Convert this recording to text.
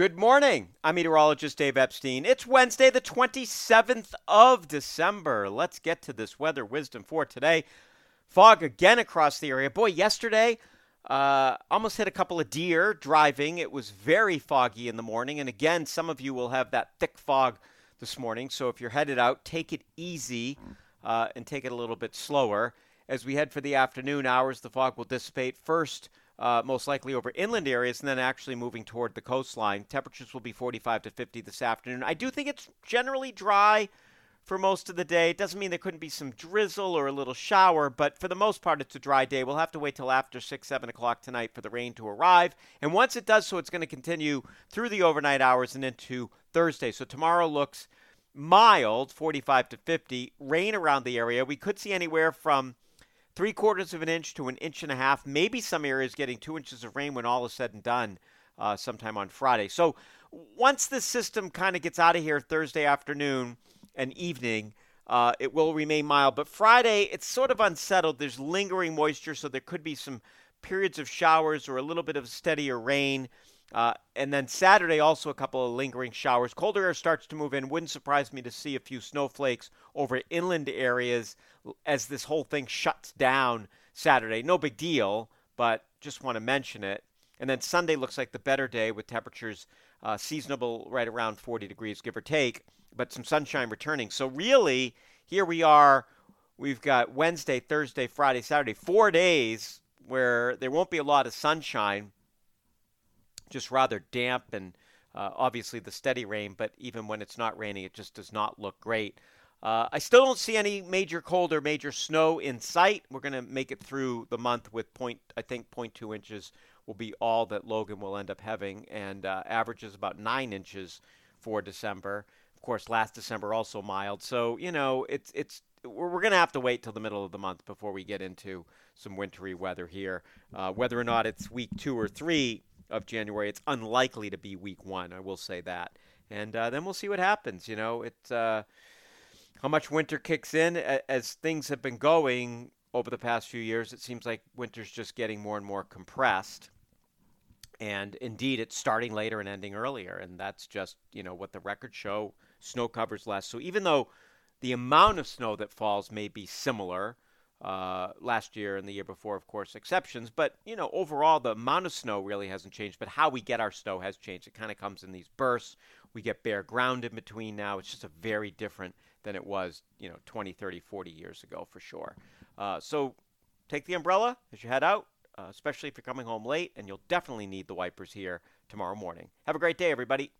Good morning. I'm meteorologist Dave Epstein. It's Wednesday, the 27th of December. Let's get to this weather wisdom for today. Fog again across the area. Boy, yesterday, uh, almost hit a couple of deer driving. It was very foggy in the morning. And again, some of you will have that thick fog this morning. So if you're headed out, take it easy uh, and take it a little bit slower. As we head for the afternoon hours, the fog will dissipate first uh, most likely over inland areas, and then actually moving toward the coastline. Temperatures will be 45 to 50 this afternoon. I do think it's generally dry for most of the day. It doesn't mean there couldn't be some drizzle or a little shower, but for the most part, it's a dry day. We'll have to wait till after 6, 7 o'clock tonight for the rain to arrive. And once it does so, it's going to continue through the overnight hours and into Thursday. So tomorrow looks mild, 45 to 50. Rain around the area. We could see anywhere from three quarters of an inch to an inch and a half. Maybe some areas getting two inches of rain when all is said and done uh, sometime on Friday. So once the system kind of gets out of here Thursday afternoon and evening, uh, it will remain mild. But Friday, it's sort of unsettled. There's lingering moisture, so there could be some periods of showers or a little bit of steadier rain. Uh, and then Saturday, also a couple of lingering showers. Colder air starts to move in. Wouldn't surprise me to see a few snowflakes over inland areas as this whole thing shuts down Saturday. No big deal, but just want to mention it. And then Sunday looks like the better day with temperatures uh, seasonable right around 40 degrees, give or take, but some sunshine returning. So, really, here we are. We've got Wednesday, Thursday, Friday, Saturday, four days where there won't be a lot of sunshine just rather damp and uh, obviously the steady rain, but even when it's not raining, it just does not look great. Uh, I still don't see any major cold or major snow in sight. We're going to make it through the month with point, I think, 0.2 inches will be all that Logan will end up having, and uh, averages about nine inches for December. Of course, last December also mild. So you know, it's it's we're, going to have to wait till the middle of the month before we get into some wintry weather here. Uh, whether or not it's week two or three, of January. It's unlikely to be week one. I will say that, and uh, then we'll see what happens. You know, it's uh, how much winter kicks in as things have been going over the past few years. It seems like winter's just getting more and more compressed. And indeed, it's starting later and ending earlier, and that's just you know what the records show. Snow covers less. So even though the amount of snow that falls may be similar, uh, last year and the year before, of course, exceptions. But, you know, overall, the amount of snow really hasn't changed, but how we get our snow has changed. It kind of comes in these bursts. We get bare ground in between now. It's just a very different than it was, you know, 20, 30, 40 years ago for sure. Uh, so take the umbrella as you head out, uh, especially if you're coming home late, and you'll definitely need the wipers here tomorrow morning. Have a great day, everybody.